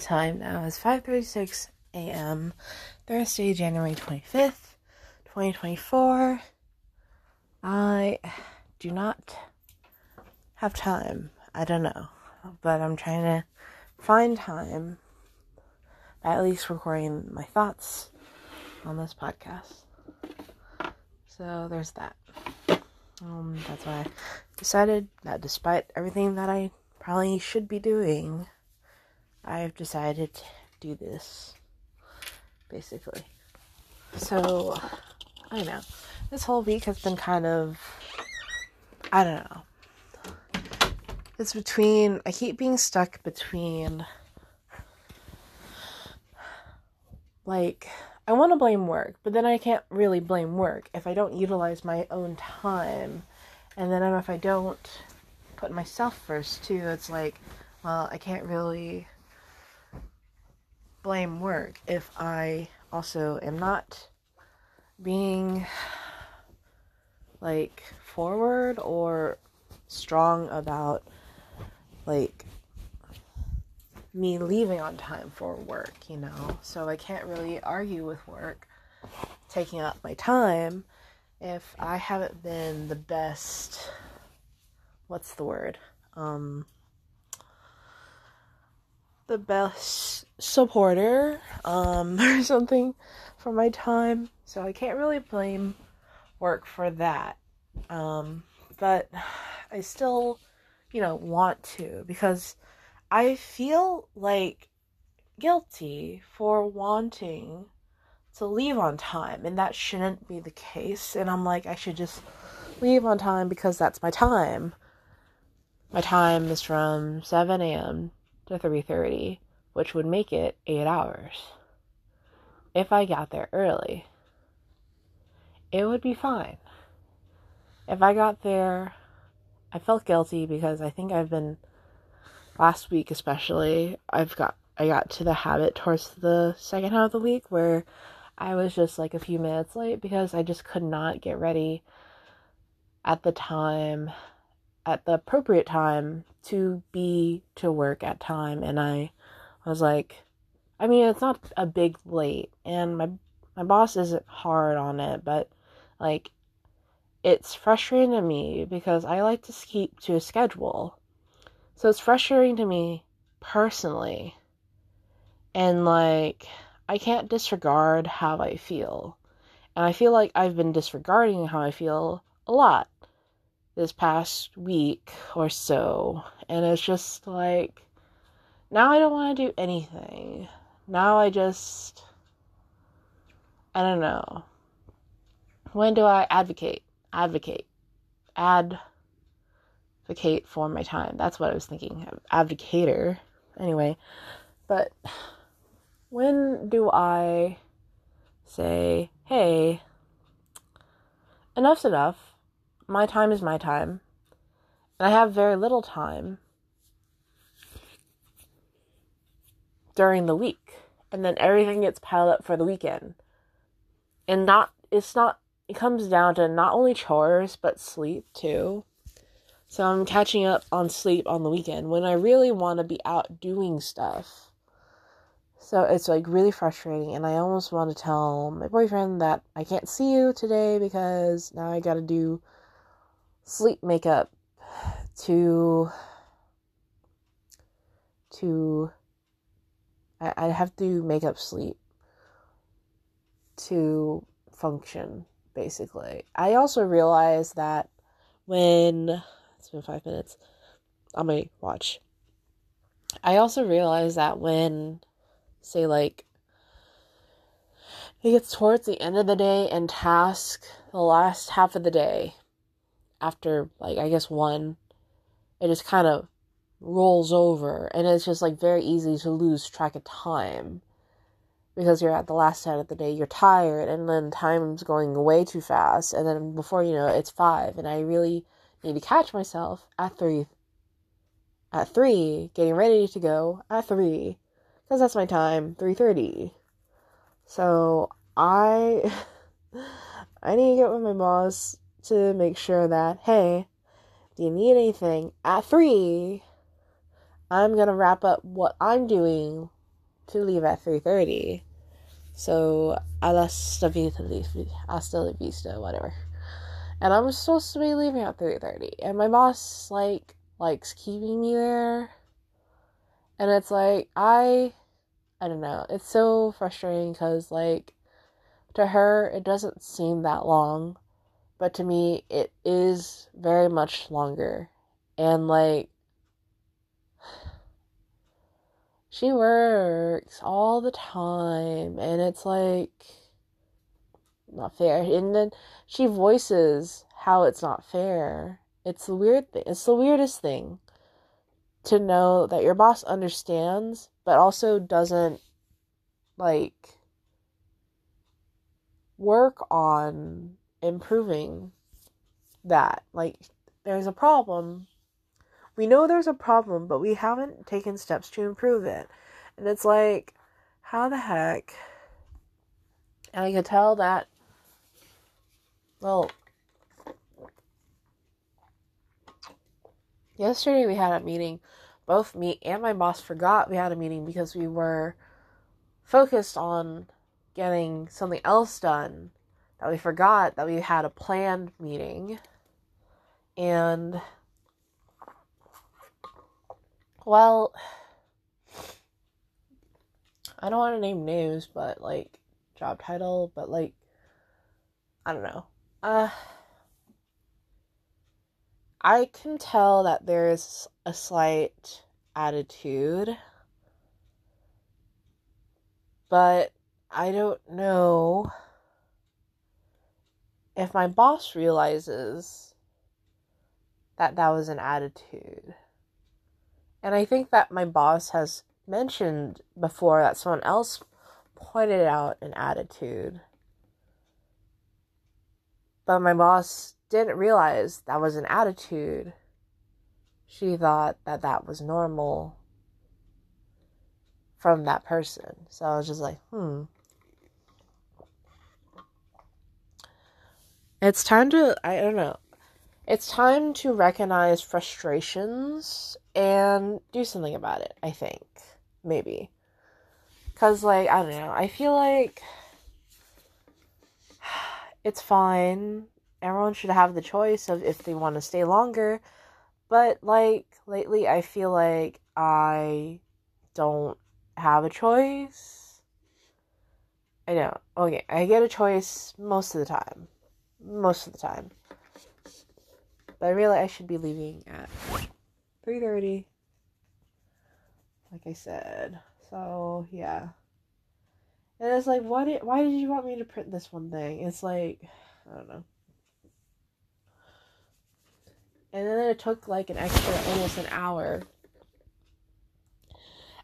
Time now is 5:36 a.m. Thursday, January 25th, 2024. I do not have time. I don't know, but I'm trying to find time at least recording my thoughts on this podcast. So there's that. Um, that's why I decided that despite everything that I probably should be doing, I've decided to do this. Basically. So, I don't know. This whole week has been kind of. I don't know. It's between. I keep being stuck between. Like, I want to blame work, but then I can't really blame work if I don't utilize my own time. And then if I don't put myself first, too, it's like, well, I can't really blame work if I also am not being like forward or strong about like me leaving on time for work, you know. So I can't really argue with work taking up my time if I haven't been the best what's the word? Um the best supporter um or something for my time. So I can't really blame work for that. Um but I still, you know, want to because I feel like guilty for wanting to leave on time, and that shouldn't be the case. And I'm like, I should just leave on time because that's my time. My time is from 7 a.m. to 3:30, which would make it 8 hours. If I got there early, it would be fine. If I got there, I felt guilty because I think I've been last week especially, I've got I got to the habit towards the second half of the week where I was just like a few minutes late because I just could not get ready at the time at the appropriate time to be to work at time and I was like I mean it's not a big late and my my boss isn't hard on it but like it's frustrating to me because I like to keep to a schedule so it's frustrating to me personally. And like, I can't disregard how I feel. And I feel like I've been disregarding how I feel a lot this past week or so. And it's just like, now I don't want to do anything. Now I just, I don't know. When do I advocate? Advocate. Advocate for my time. That's what I was thinking. Advocator. Anyway, but when do I say, hey, enough's enough. My time is my time. And I have very little time during the week. And then everything gets piled up for the weekend. And not, it's not, it comes down to not only chores, but sleep too so I'm catching up on sleep on the weekend when I really want to be out doing stuff. So it's like really frustrating, and I almost want to tell my boyfriend that I can't see you today because now I got to do sleep makeup to to I, I have to make up sleep to function basically. I also realized that when it's been five minutes on my watch. I also realized that when, say, like, it gets towards the end of the day and task, the last half of the day, after, like, I guess one, it just kind of rolls over and it's just like very easy to lose track of time because you're at the last side of the day you're tired and then time's going way too fast and then before you know it, it's five and i really need to catch myself at three. At three, getting ready to go at three, because that's my time, three thirty. So I, I need to get with my boss to make sure that hey, do you need anything at three? I'm gonna wrap up what I'm doing to leave at 3.30. So, hasta la vista, whatever. And I'm supposed to be leaving at 3.30. And my boss, like, likes keeping me there. And it's like, I, I don't know. It's so frustrating because, like, to her, it doesn't seem that long. But to me, it is very much longer. And, like, she works all the time and it's like not fair. And then she voices how it's not fair. It's the weird thing it's the weirdest thing to know that your boss understands but also doesn't like work on improving that. Like there's a problem we know there's a problem, but we haven't taken steps to improve it. And it's like, how the heck? And I could tell that, well, yesterday we had a meeting. Both me and my boss forgot we had a meeting because we were focused on getting something else done that we forgot that we had a planned meeting. And well, I don't want to name names, but like job title, but like I don't know. Uh I can tell that there's a slight attitude, but I don't know if my boss realizes that that was an attitude. And I think that my boss has mentioned before that someone else pointed out an attitude. But my boss didn't realize that was an attitude. She thought that that was normal from that person. So I was just like, hmm. It's time to, I don't know. It's time to recognize frustrations and do something about it, I think. Maybe. Because, like, I don't know. I feel like it's fine. Everyone should have the choice of if they want to stay longer. But, like, lately, I feel like I don't have a choice. I know. Okay, I get a choice most of the time. Most of the time. But I realize I should be leaving at 3.30 like i said. So yeah. And it's like why did why did you want me to print this one thing? It's like i don't know. And then it took like an extra almost an hour.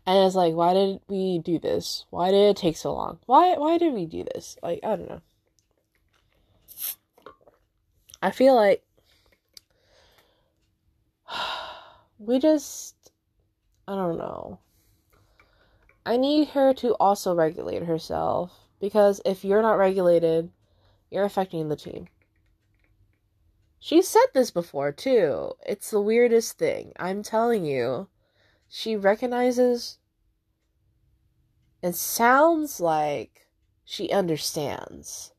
And it's like why did we do this? Why did it take so long? Why why did we do this? Like i don't know. I feel like we just I don't know. I need her to also regulate herself because if you're not regulated, you're affecting the team. She said this before too. It's the weirdest thing. I'm telling you. She recognizes and sounds like she understands.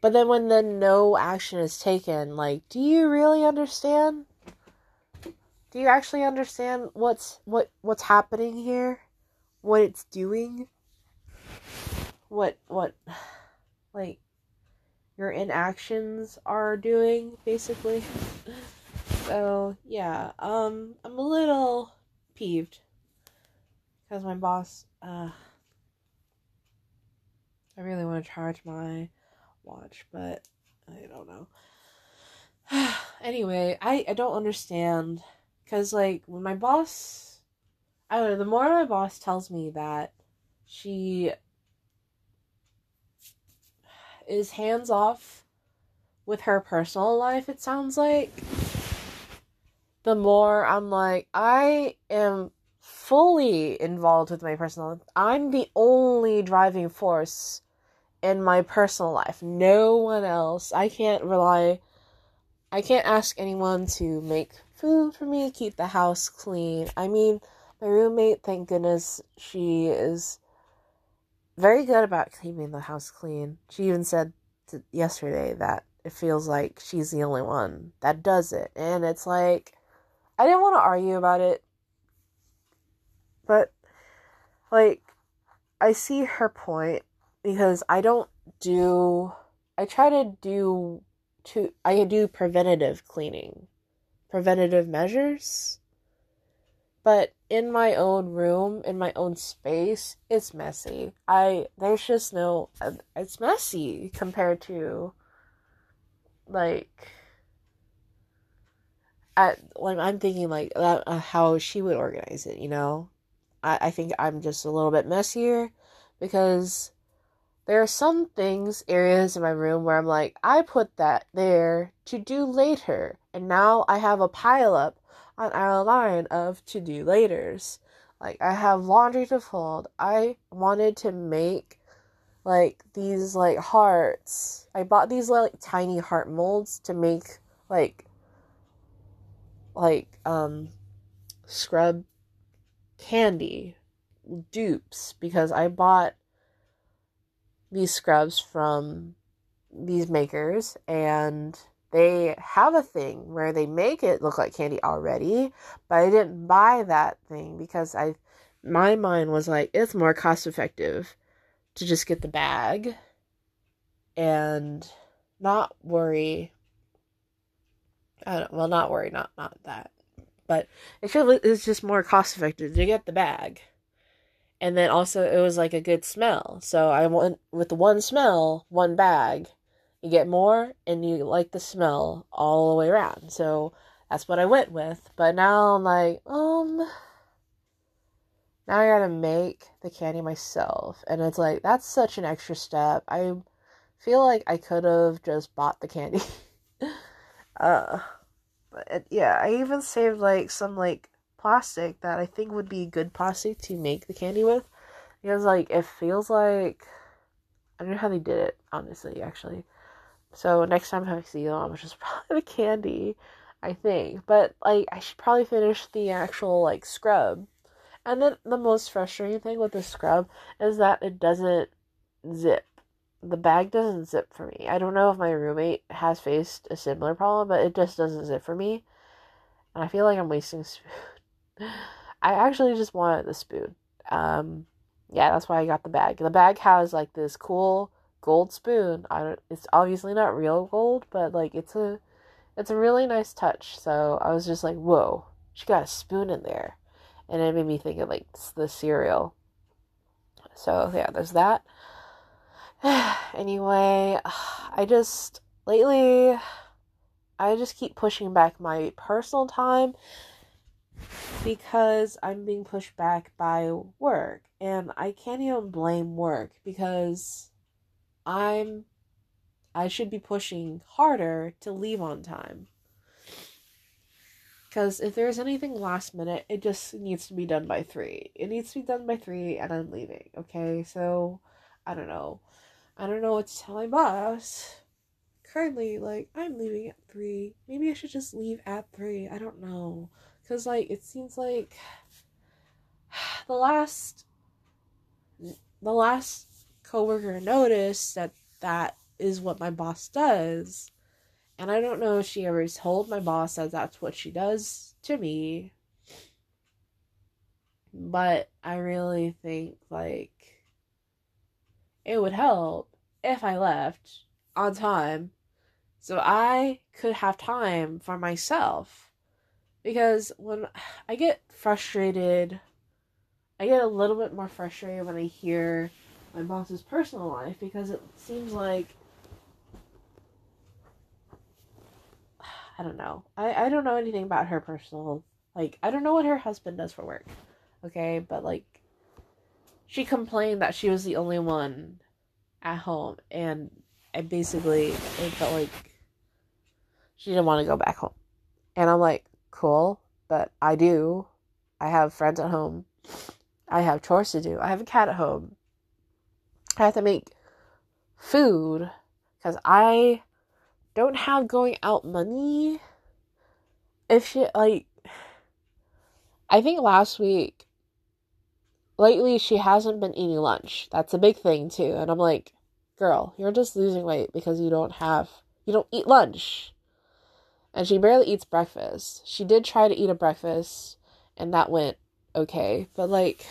But then when the no action is taken, like, do you really understand? Do you actually understand what's what what's happening here? What it's doing? What what like your inactions are doing basically? so, yeah, um I'm a little peeved cuz my boss uh I really want to charge my watch, but I don't know. anyway, I I don't understand because, like, when my boss, I don't know, the more my boss tells me that she is hands off with her personal life, it sounds like, the more I'm like, I am fully involved with my personal life. I'm the only driving force in my personal life. No one else. I can't rely I can't ask anyone to make food for me, keep the house clean. I mean, my roommate, thank goodness, she is very good about keeping the house clean. She even said to, yesterday that it feels like she's the only one that does it. And it's like, I didn't want to argue about it, but like, I see her point because I don't do, I try to do, to, I do preventative cleaning, preventative measures. But in my own room, in my own space, it's messy. I, there's just no, it's messy compared to like at like I'm thinking like that uh, how she would organize it, you know. I I think I'm just a little bit messier because there are some things areas in my room where I'm like I put that there to do later, and now I have a pile up on our line of to do laters. Like I have laundry to fold. I wanted to make like these like hearts. I bought these like tiny heart molds to make like like um scrub candy dupes because I bought these scrubs from these makers and they have a thing where they make it look like candy already, but I didn't buy that thing because I my mind was like it's more cost effective to just get the bag and not worry. well, not worry, not not that, but it should it's just more cost effective to get the bag, and then also it was like a good smell. So I went with one smell, one bag. You get more, and you like the smell all the way around. So that's what I went with. But now I'm like, um, now I gotta make the candy myself. And it's like, that's such an extra step. I feel like I could have just bought the candy. uh, but it, yeah, I even saved like some like plastic that I think would be good plastic to make the candy with. Because like, it feels like, I don't know how they did it, honestly, actually. So next time I see them, I'm just probably the candy, I think. But like, I should probably finish the actual like scrub and then the most frustrating thing with the scrub is that it doesn't zip. The bag doesn't zip for me. I don't know if my roommate has faced a similar problem, but it just doesn't zip for me. And I feel like I'm wasting. I actually just wanted the spoon. Um, yeah, that's why I got the bag. The bag has like this cool gold spoon. I don't, it's obviously not real gold, but like it's a it's a really nice touch. So I was just like, whoa, she got a spoon in there and it made me think of like the cereal. So yeah, there's that. anyway, I just lately I just keep pushing back my personal time because I'm being pushed back by work and I can't even blame work because I'm I should be pushing harder to leave on time. Because if there's anything last minute, it just needs to be done by three. It needs to be done by three, and I'm leaving. Okay, so I don't know. I don't know what to tell my boss. Currently, like I'm leaving at three. Maybe I should just leave at three. I don't know. Cause like it seems like the last the last coworker noticed that that is what my boss does and I don't know if she ever told my boss that that's what she does to me. But I really think, like, it would help if I left on time so I could have time for myself. Because when I get frustrated, I get a little bit more frustrated when I hear my boss's personal life because it seems like I don't know. I, I don't know anything about her personal like I don't know what her husband does for work. Okay, but like she complained that she was the only one at home and I basically it felt like she didn't want to go back home. And I'm like, cool, but I do. I have friends at home. I have chores to do. I have a cat at home. I have to make food because I don't have going out money, if she like, I think last week lately she hasn't been eating lunch. That's a big thing too. And I'm like, girl, you're just losing weight because you don't have, you don't eat lunch. And she barely eats breakfast. She did try to eat a breakfast and that went okay. But like,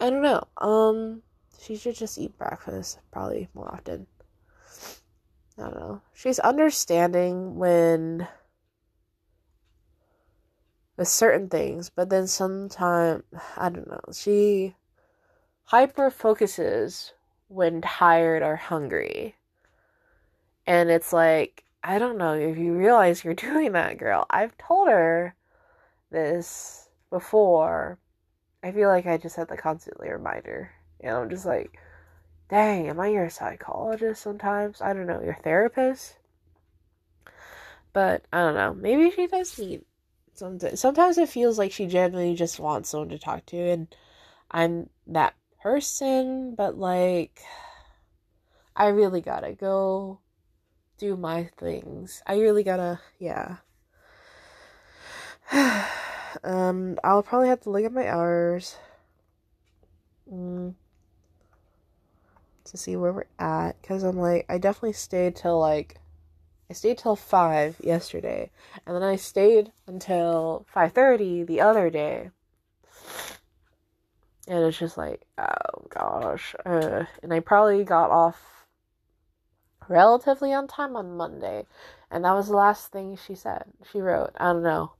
I don't know. Um, she should just eat breakfast probably more often. I don't know. She's understanding when with certain things, but then sometimes I don't know. She hyper focuses when tired or hungry. And it's like, I don't know if you realize you're doing that, girl. I've told her this before. I feel like I just had the constantly remind her. And I'm just like, dang, am I your psychologist sometimes? I don't know, your therapist? But I don't know. Maybe she does need sometimes. Sometimes it feels like she genuinely just wants someone to talk to, and I'm that person. But like, I really gotta go do my things. I really gotta, yeah. um, I'll probably have to look at my hours. Mm to see where we're at because I'm like I definitely stayed till like I stayed till 5 yesterday and then I stayed until 5:30 the other day. And it's just like, oh gosh. Uh, and I probably got off relatively on time on Monday. And that was the last thing she said. She wrote, I don't know.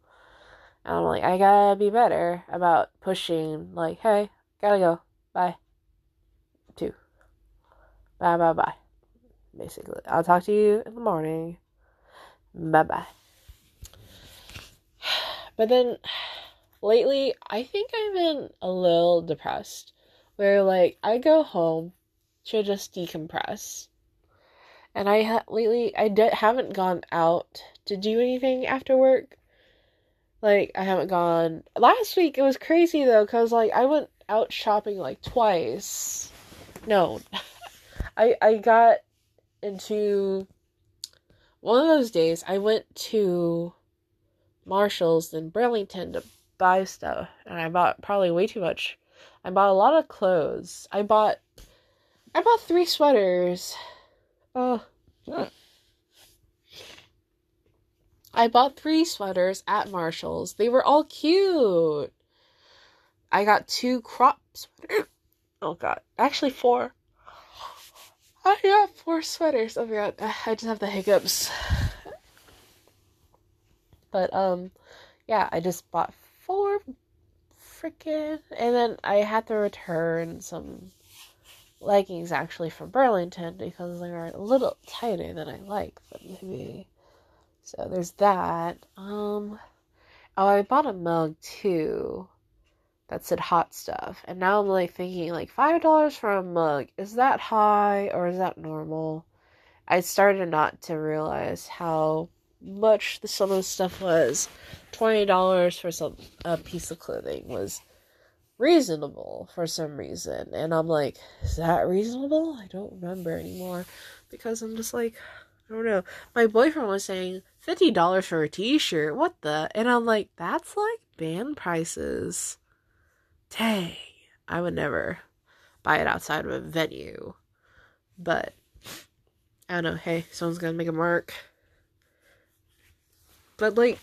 And I'm like, I gotta be better about pushing, like, hey, gotta go. Bye. Two. Bye bye bye. Basically, I'll talk to you in the morning. Bye bye. But then lately, I think I've been a little depressed. Where like I go home to just decompress, and I ha- lately I d- haven't gone out to do anything after work. Like I haven't gone. Last week it was crazy though, cause like I went out shopping like twice. No. I I got into one of those days I went to Marshalls in Burlington to buy stuff and I bought probably way too much. I bought a lot of clothes. I bought I bought three sweaters. Oh. I bought three sweaters at Marshalls. They were all cute. I got two crop sweaters. Oh god. Actually four. I got four sweaters. Oh my god, I just have the hiccups. But um, yeah, I just bought four freaking, and then I had to return some leggings actually from Burlington because they are a little tighter than I like them to be. So there's that. Um, oh, I bought a mug too that said hot stuff. And now I'm like thinking like five dollars for a mug, is that high or is that normal? I started not to realize how much the, of stuff was. Twenty dollars for some a piece of clothing was reasonable for some reason. And I'm like, is that reasonable? I don't remember anymore. Because I'm just like I don't know. My boyfriend was saying fifty dollars for a t shirt. What the? And I'm like, that's like band prices dang, I would never buy it outside of a venue. But I don't know, hey, someone's gonna make a mark. But like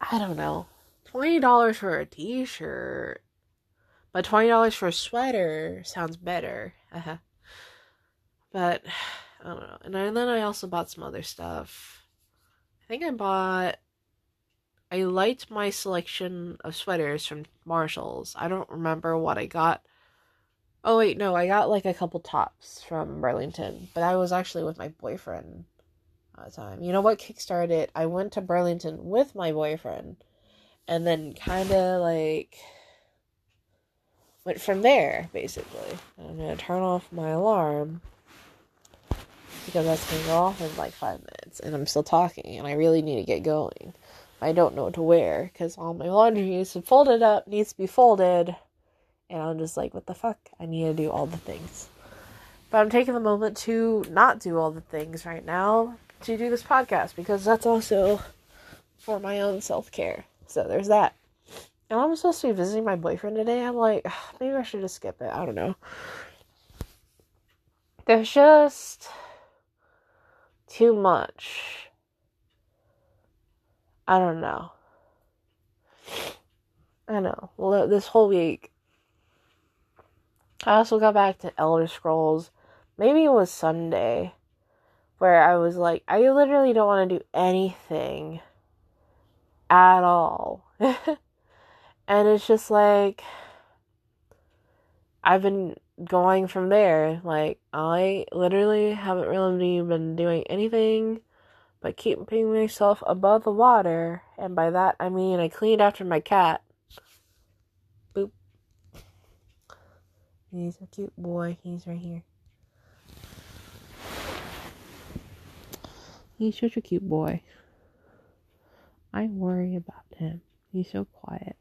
I don't know. Twenty dollars for a t shirt. But twenty dollars for a sweater sounds better. Uh-huh. But I don't know. And, then I also bought some other stuff. I think I bought I liked my selection of sweaters from Marshalls. I don't remember what I got. Oh wait, no, I got like a couple tops from Burlington, but I was actually with my boyfriend at the time. You know what kickstarted? I went to Burlington with my boyfriend and then kind of like went from there basically. I'm to turn off my alarm because that's to go off in like 5 minutes and I'm still talking and I really need to get going. I don't know what to wear because all my laundry needs to fold it up, needs to be folded. And I'm just like, what the fuck? I need to do all the things. But I'm taking the moment to not do all the things right now to do this podcast because that's also for my own self care. So there's that. And I'm supposed to be visiting my boyfriend today. I'm like, maybe I should just skip it. I don't know. There's just too much. I don't know. I know. Well, this whole week, I also got back to Elder Scrolls. Maybe it was Sunday, where I was like, I literally don't want to do anything at all. and it's just like, I've been going from there. Like, I literally haven't really been doing anything but keeping myself above the water. And by that, I mean I cleaned after my cat. Boop. He's a cute boy. He's right here. He's such a cute boy. I worry about him. He's so quiet.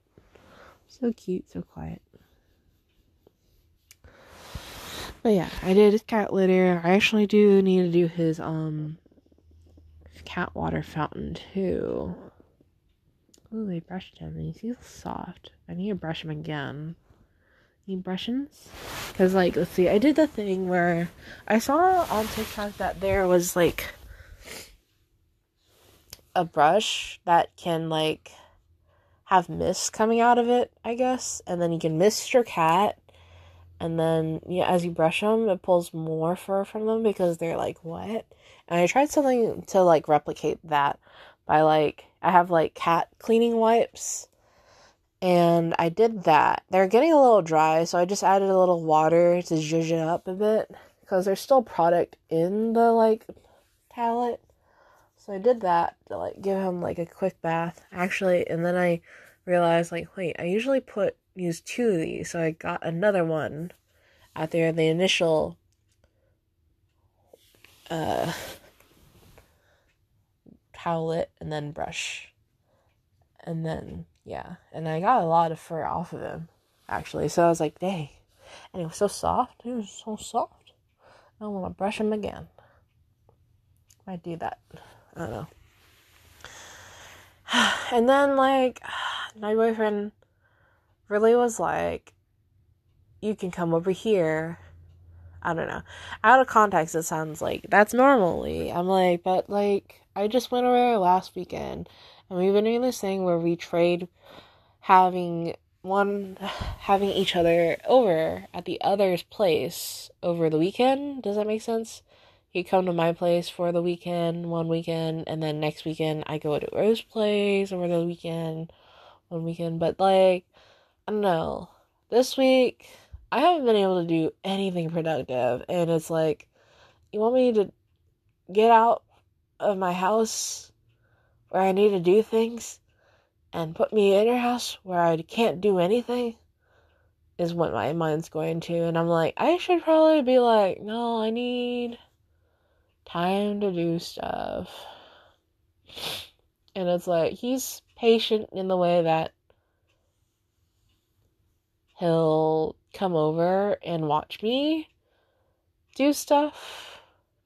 So cute, so quiet. But yeah, I did his cat litter. I actually do need to do his um cat water fountain too. Ooh, I brushed him and he feels soft. I need to brush him again. Need brushings? Because, like, let's see, I did the thing where I saw on TikTok that there was like a brush that can, like, have mist coming out of it, I guess. And then you can mist your cat and then yeah, as you brush them, it pulls more fur from them because they're like what. And I tried something to like replicate that by like I have like cat cleaning wipes, and I did that. They're getting a little dry, so I just added a little water to zhuzh it up a bit because there's still product in the like palette. So I did that to like give him like a quick bath actually, and then I realized like wait, I usually put use two of these, so I got another one after the initial uh towelette and then brush. And then yeah, and I got a lot of fur off of him actually. So I was like, dang. And he was so soft. He was so soft. I want to brush him again. Might do that. I don't know. And then like my boyfriend really was like, you can come over here. I don't know. Out of context, it sounds like that's normally. I'm like, but like, I just went over last weekend and we've been doing this thing where we trade having one, having each other over at the other's place over the weekend. Does that make sense? He'd come to my place for the weekend, one weekend, and then next weekend I go to Rose's place over the weekend, one weekend. But like, I don't know. This week, I haven't been able to do anything productive, and it's like, you want me to get out of my house where I need to do things and put me in your house where I can't do anything? Is what my mind's going to. And I'm like, I should probably be like, no, I need time to do stuff. And it's like, he's patient in the way that he'll come over and watch me do stuff.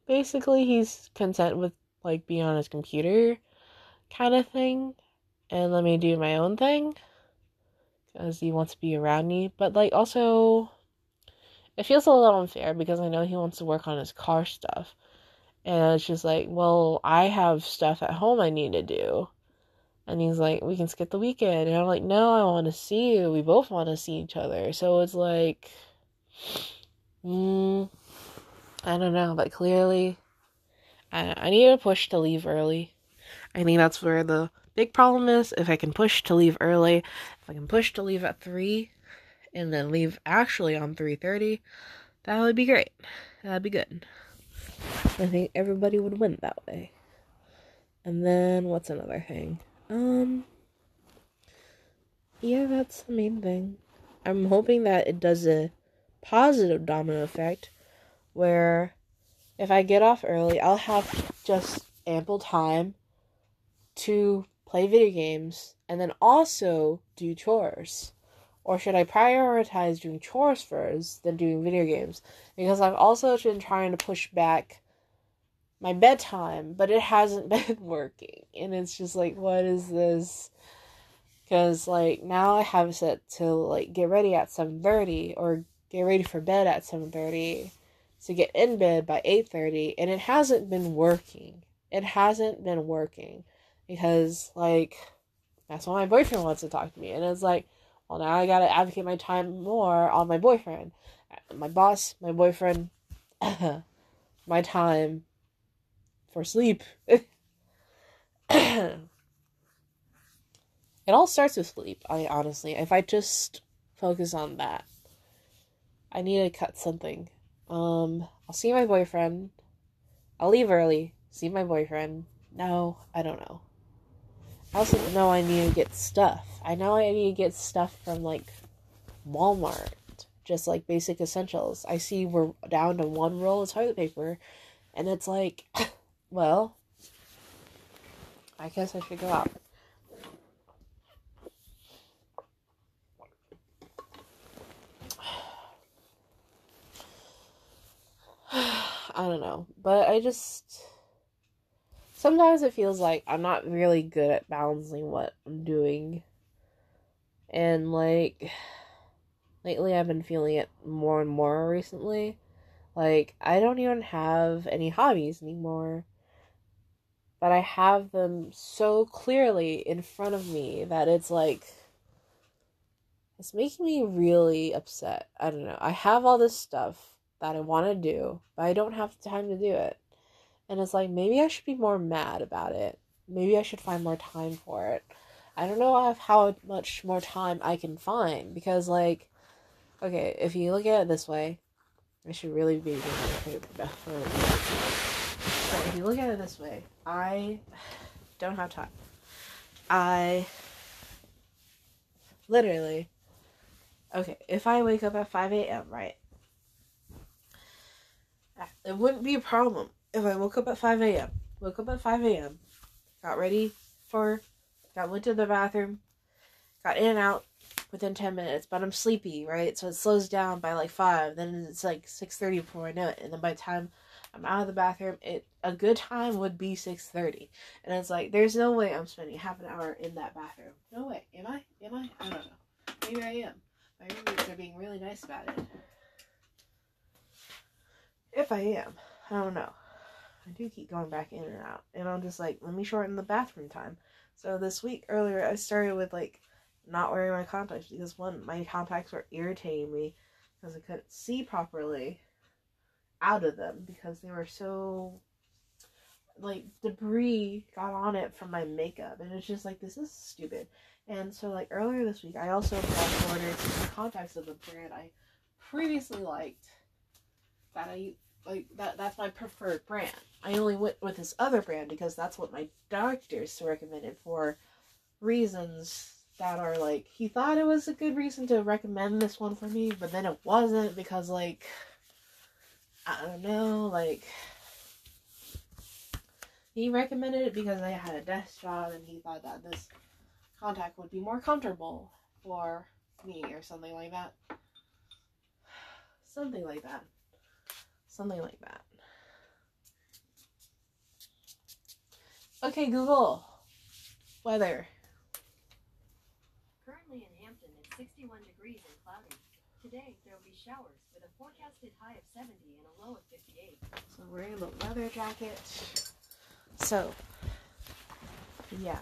Basically, he's content with like being on his computer kind of thing and let me do my own thing because he wants to be around me. But like also it feels a little unfair because I know he wants to work on his car stuff. And it's just like, well, I have stuff at home I need to do. And he's like, we can skip the weekend. And I'm like, no, I want to see you. We both want to see each other. So it's like, mm, I don't know. But clearly, I, I need to push to leave early. I think that's where the big problem is. If I can push to leave early, if I can push to leave at 3 and then leave actually on 3.30, that would be great. That'd be good. I think everybody would win that way. And then what's another thing? Um, yeah, that's the main thing. I'm hoping that it does a positive domino effect where if I get off early, I'll have just ample time to play video games and then also do chores. Or should I prioritize doing chores first than doing video games? Because I've also been trying to push back my bedtime, but it hasn't been working. And it's just like, what is this? Cause like now I have set to like get ready at seven thirty or get ready for bed at seven thirty to get in bed by eight thirty, and it hasn't been working. It hasn't been working because like that's when my boyfriend wants to talk to me, and it's like, well now I gotta advocate my time more on my boyfriend, my boss, my boyfriend, my time for sleep. it all starts with sleep, I honestly. If I just focus on that. I need to cut something. Um, I'll see my boyfriend. I'll leave early. See my boyfriend. No, I don't know. I also know I need to get stuff. I know I need to get stuff from like Walmart. Just like basic essentials. I see we're down to one roll of toilet paper and it's like well I guess I should go out. I don't know. But I just. Sometimes it feels like I'm not really good at balancing what I'm doing. And, like. Lately, I've been feeling it more and more recently. Like, I don't even have any hobbies anymore. But I have them so clearly in front of me that it's like. It's making me really upset. I don't know. I have all this stuff that I want to do, but I don't have time to do it. And it's like, maybe I should be more mad about it. Maybe I should find more time for it. I don't know how much more time I can find because, like, okay, if you look at it this way, I should really be it for but if you look at it this way, I don't have time. I literally, okay, if I wake up at 5 a.m., right? It wouldn't be a problem if I woke up at 5 a.m. Woke up at 5 a.m. Got ready for, got went to the bathroom, got in and out within 10 minutes, but I'm sleepy, right? So it slows down by like 5, then it's like 6.30 before I know it, and then by the time I'm out of the bathroom, it a good time would be 6.30, and it's like, there's no way I'm spending half an hour in that bathroom. No way. Am I? Am I? I don't know. Maybe I am. My roommates are being really nice about it. If I am, I don't know. I do keep going back in and out, and I'm just like, let me shorten the bathroom time. So this week earlier, I started with like not wearing my contacts because one, my contacts were irritating me because I couldn't see properly out of them because they were so like debris got on it from my makeup and it's just like this is stupid and so like earlier this week i also ordered contacts of the brand i previously liked that I like that that's my preferred brand. I only went with this other brand because that's what my doctors recommended for reasons that are like he thought it was a good reason to recommend this one for me, but then it wasn't because like I don't know, like he recommended it because I had a desk job and he thought that this contact would be more comfortable for me or something like that. Something like that. Something like that. Okay, Google. Weather. Currently in Hampton, it's 61 degrees and cloudy. Today, there will be showers with a forecasted high of 70 and a low of 58. So wearing the leather jacket. So, yeah.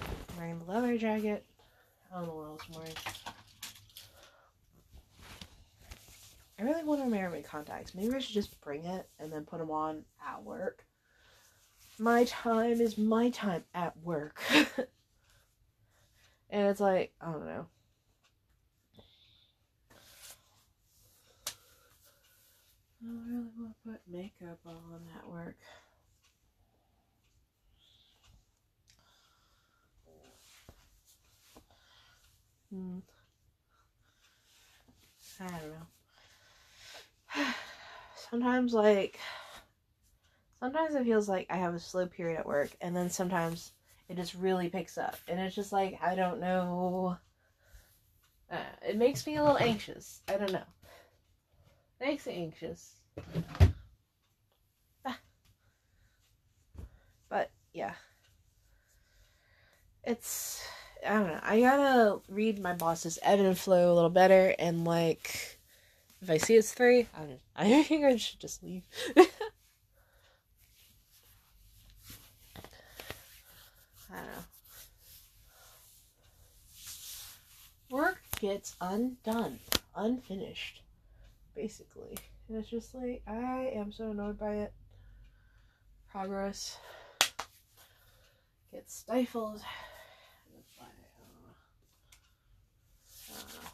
I'm wearing the leather jacket. I don't know what else I'm wearing. I really want to wear my contacts. Maybe I should just bring it and then put them on at work. My time is my time at work. and it's like, I don't know. I don't really want to put makeup on at work. Hmm. I don't know. Sometimes like sometimes it feels like I have a slow period at work and then sometimes it just really picks up and it's just like I don't know uh, it makes me a little anxious. I don't know. It makes me anxious. Ah. But yeah. It's I I don't know. I gotta read my boss's ebb and flow a little better, and like, if I see it's three, I'm I think I should just leave. I don't know. Work gets undone, unfinished, basically, and it's just like I am so annoyed by it. Progress gets stifled. That's why I don't know. I don't know.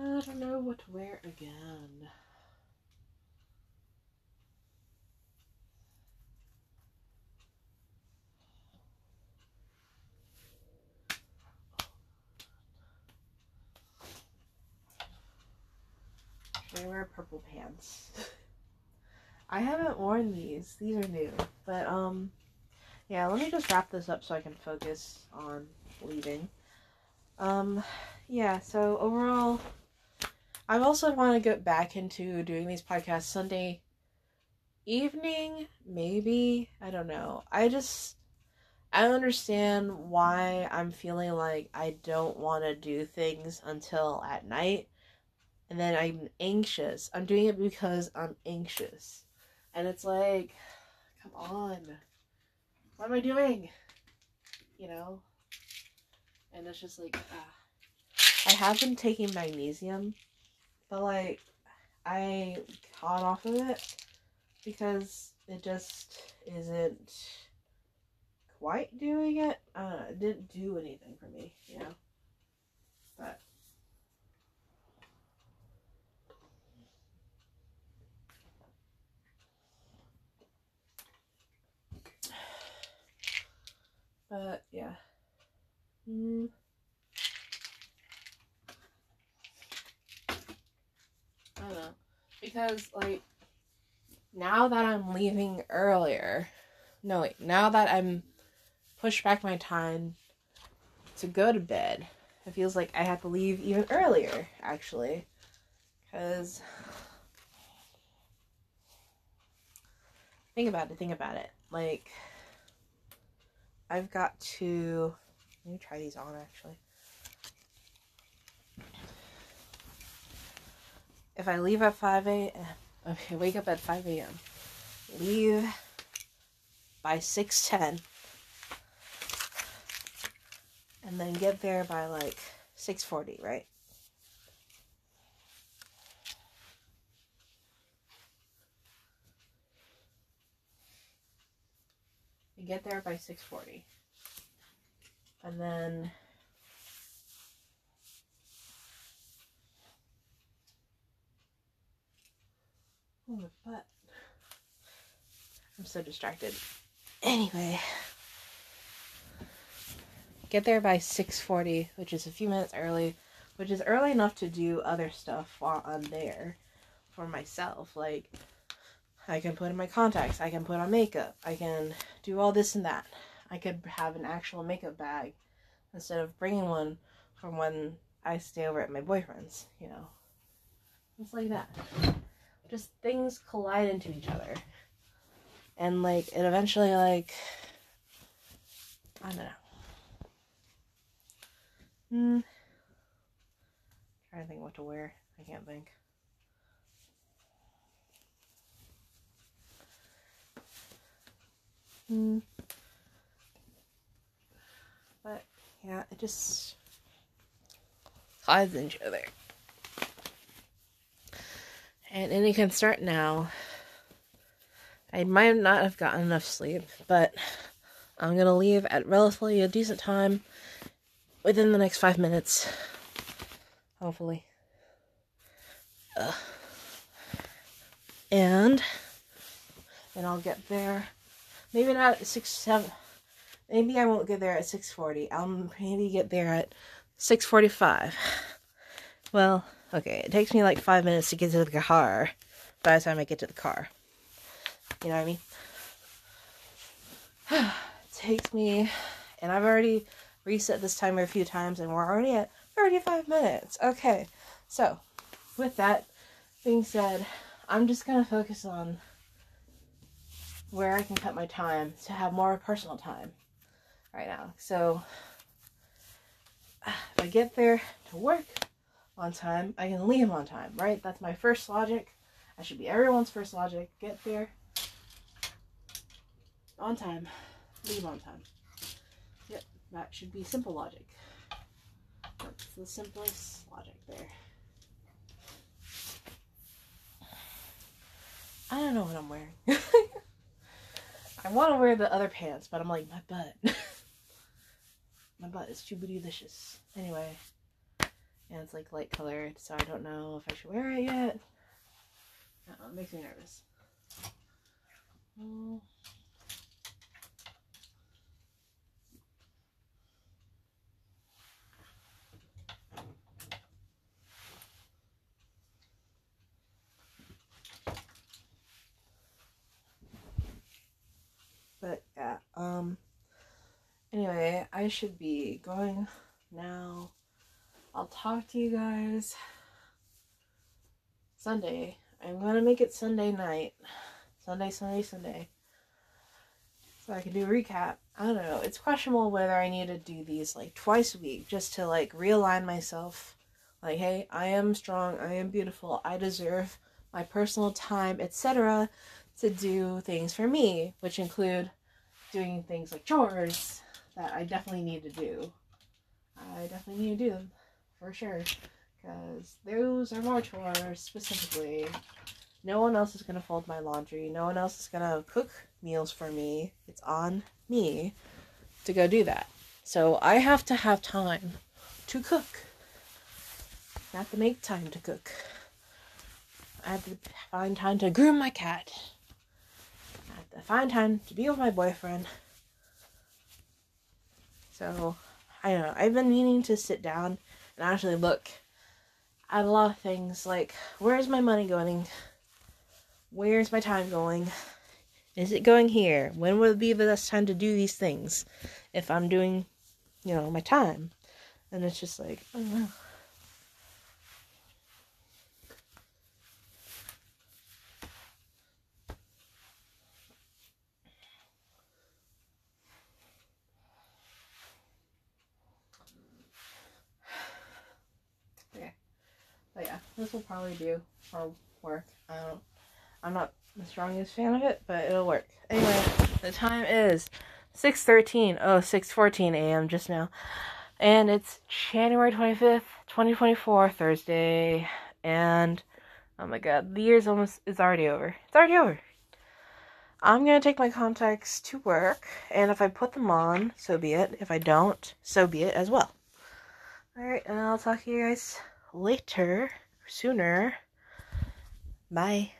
I don't know what to wear again. Should I wear purple pants? I haven't worn these. These are new. But um yeah, let me just wrap this up so I can focus on leaving. Um yeah, so overall I also want to get back into doing these podcasts Sunday evening, maybe. I don't know. I just I understand why I'm feeling like I don't want to do things until at night. And then I'm anxious. I'm doing it because I'm anxious. And it's like, come on. What am I doing? You know? And it's just like, ah. I have been taking magnesium but like I caught off of it because it just isn't quite doing it. I it didn't do anything for me, you know. But But yeah. Mm. Don't know. Because, like, now that I'm leaving earlier, no, wait, now that I'm pushed back my time to go to bed, it feels like I have to leave even earlier, actually. Because, think about it, think about it. Like, I've got to, let me try these on actually. If I leave at 5 a.m., eh, okay, wake up at 5 a.m., leave by 6:10, and then get there by like 6:40, right? Get there by 6:40, and then Oh, my butt. I'm so distracted. Anyway, get there by 6:40, which is a few minutes early, which is early enough to do other stuff while I'm there for myself. Like I can put in my contacts, I can put on makeup, I can do all this and that. I could have an actual makeup bag instead of bringing one from when I stay over at my boyfriend's, you know. It's like that just things collide into each other. And like it eventually like I don't know. Hmm. Trying to think what to wear. I can't think. Hmm. But yeah, it just collides into each other and any can start now. I might not have gotten enough sleep, but I'm gonna leave at relatively a decent time within the next five minutes. Hopefully. Ugh. And and I'll get there. Maybe not at six seven. Maybe I won't get there at six forty. I'll maybe get there at six forty five. Well, Okay, it takes me like five minutes to get to the car by the time I get to the car. You know what I mean? it's takes me, and I've already reset this timer a few times, and we're already at 35 minutes. Okay, so with that being said, I'm just gonna focus on where I can cut my time to have more personal time right now. So if I get there to work on time, I can leave on time, right? That's my first logic. I should be everyone's first logic. Get there on time, leave on time. Yep, that should be simple logic. That's the simplest logic there. I don't know what I'm wearing. I want to wear the other pants, but I'm like, my butt. my butt is too bootylicious. Anyway, and it's like light colored, so I don't know if I should wear it yet. Uh, it makes me nervous. Oh. But yeah, um anyway, I should be going now. I'll talk to you guys Sunday. I'm gonna make it Sunday night. Sunday, Sunday, Sunday. So I can do a recap. I don't know. It's questionable whether I need to do these like twice a week just to like realign myself. Like, hey, I am strong, I am beautiful, I deserve my personal time, etc to do things for me, which include doing things like chores that I definitely need to do. I definitely need to do them for sure because those are more chores specifically. No one else is to fold my laundry. No one else is to cook meals for me. It's on me to go do that. So I have to have time to cook. Have to make time to cook. I have to find time to groom my cat I have to find time to be with my boyfriend. So, I don't know. I've been meaning to sit down and actually look at a lot of things like where's my money going? Where's my time going? Is it going here? When will be the best time to do these things? If I'm doing, you know, my time. And it's just like, don't know. But yeah, this will probably do for work. I don't, I'm not the strongest fan of it, but it'll work. Anyway, the time is 6.13, oh, 6.14 a.m. just now. And it's January 25th, 2024, Thursday. And, oh my god, the year's almost, it's already over. It's already over. I'm gonna take my contacts to work, and if I put them on, so be it. If I don't, so be it as well. Alright, and I'll talk to you guys later, sooner. Bye.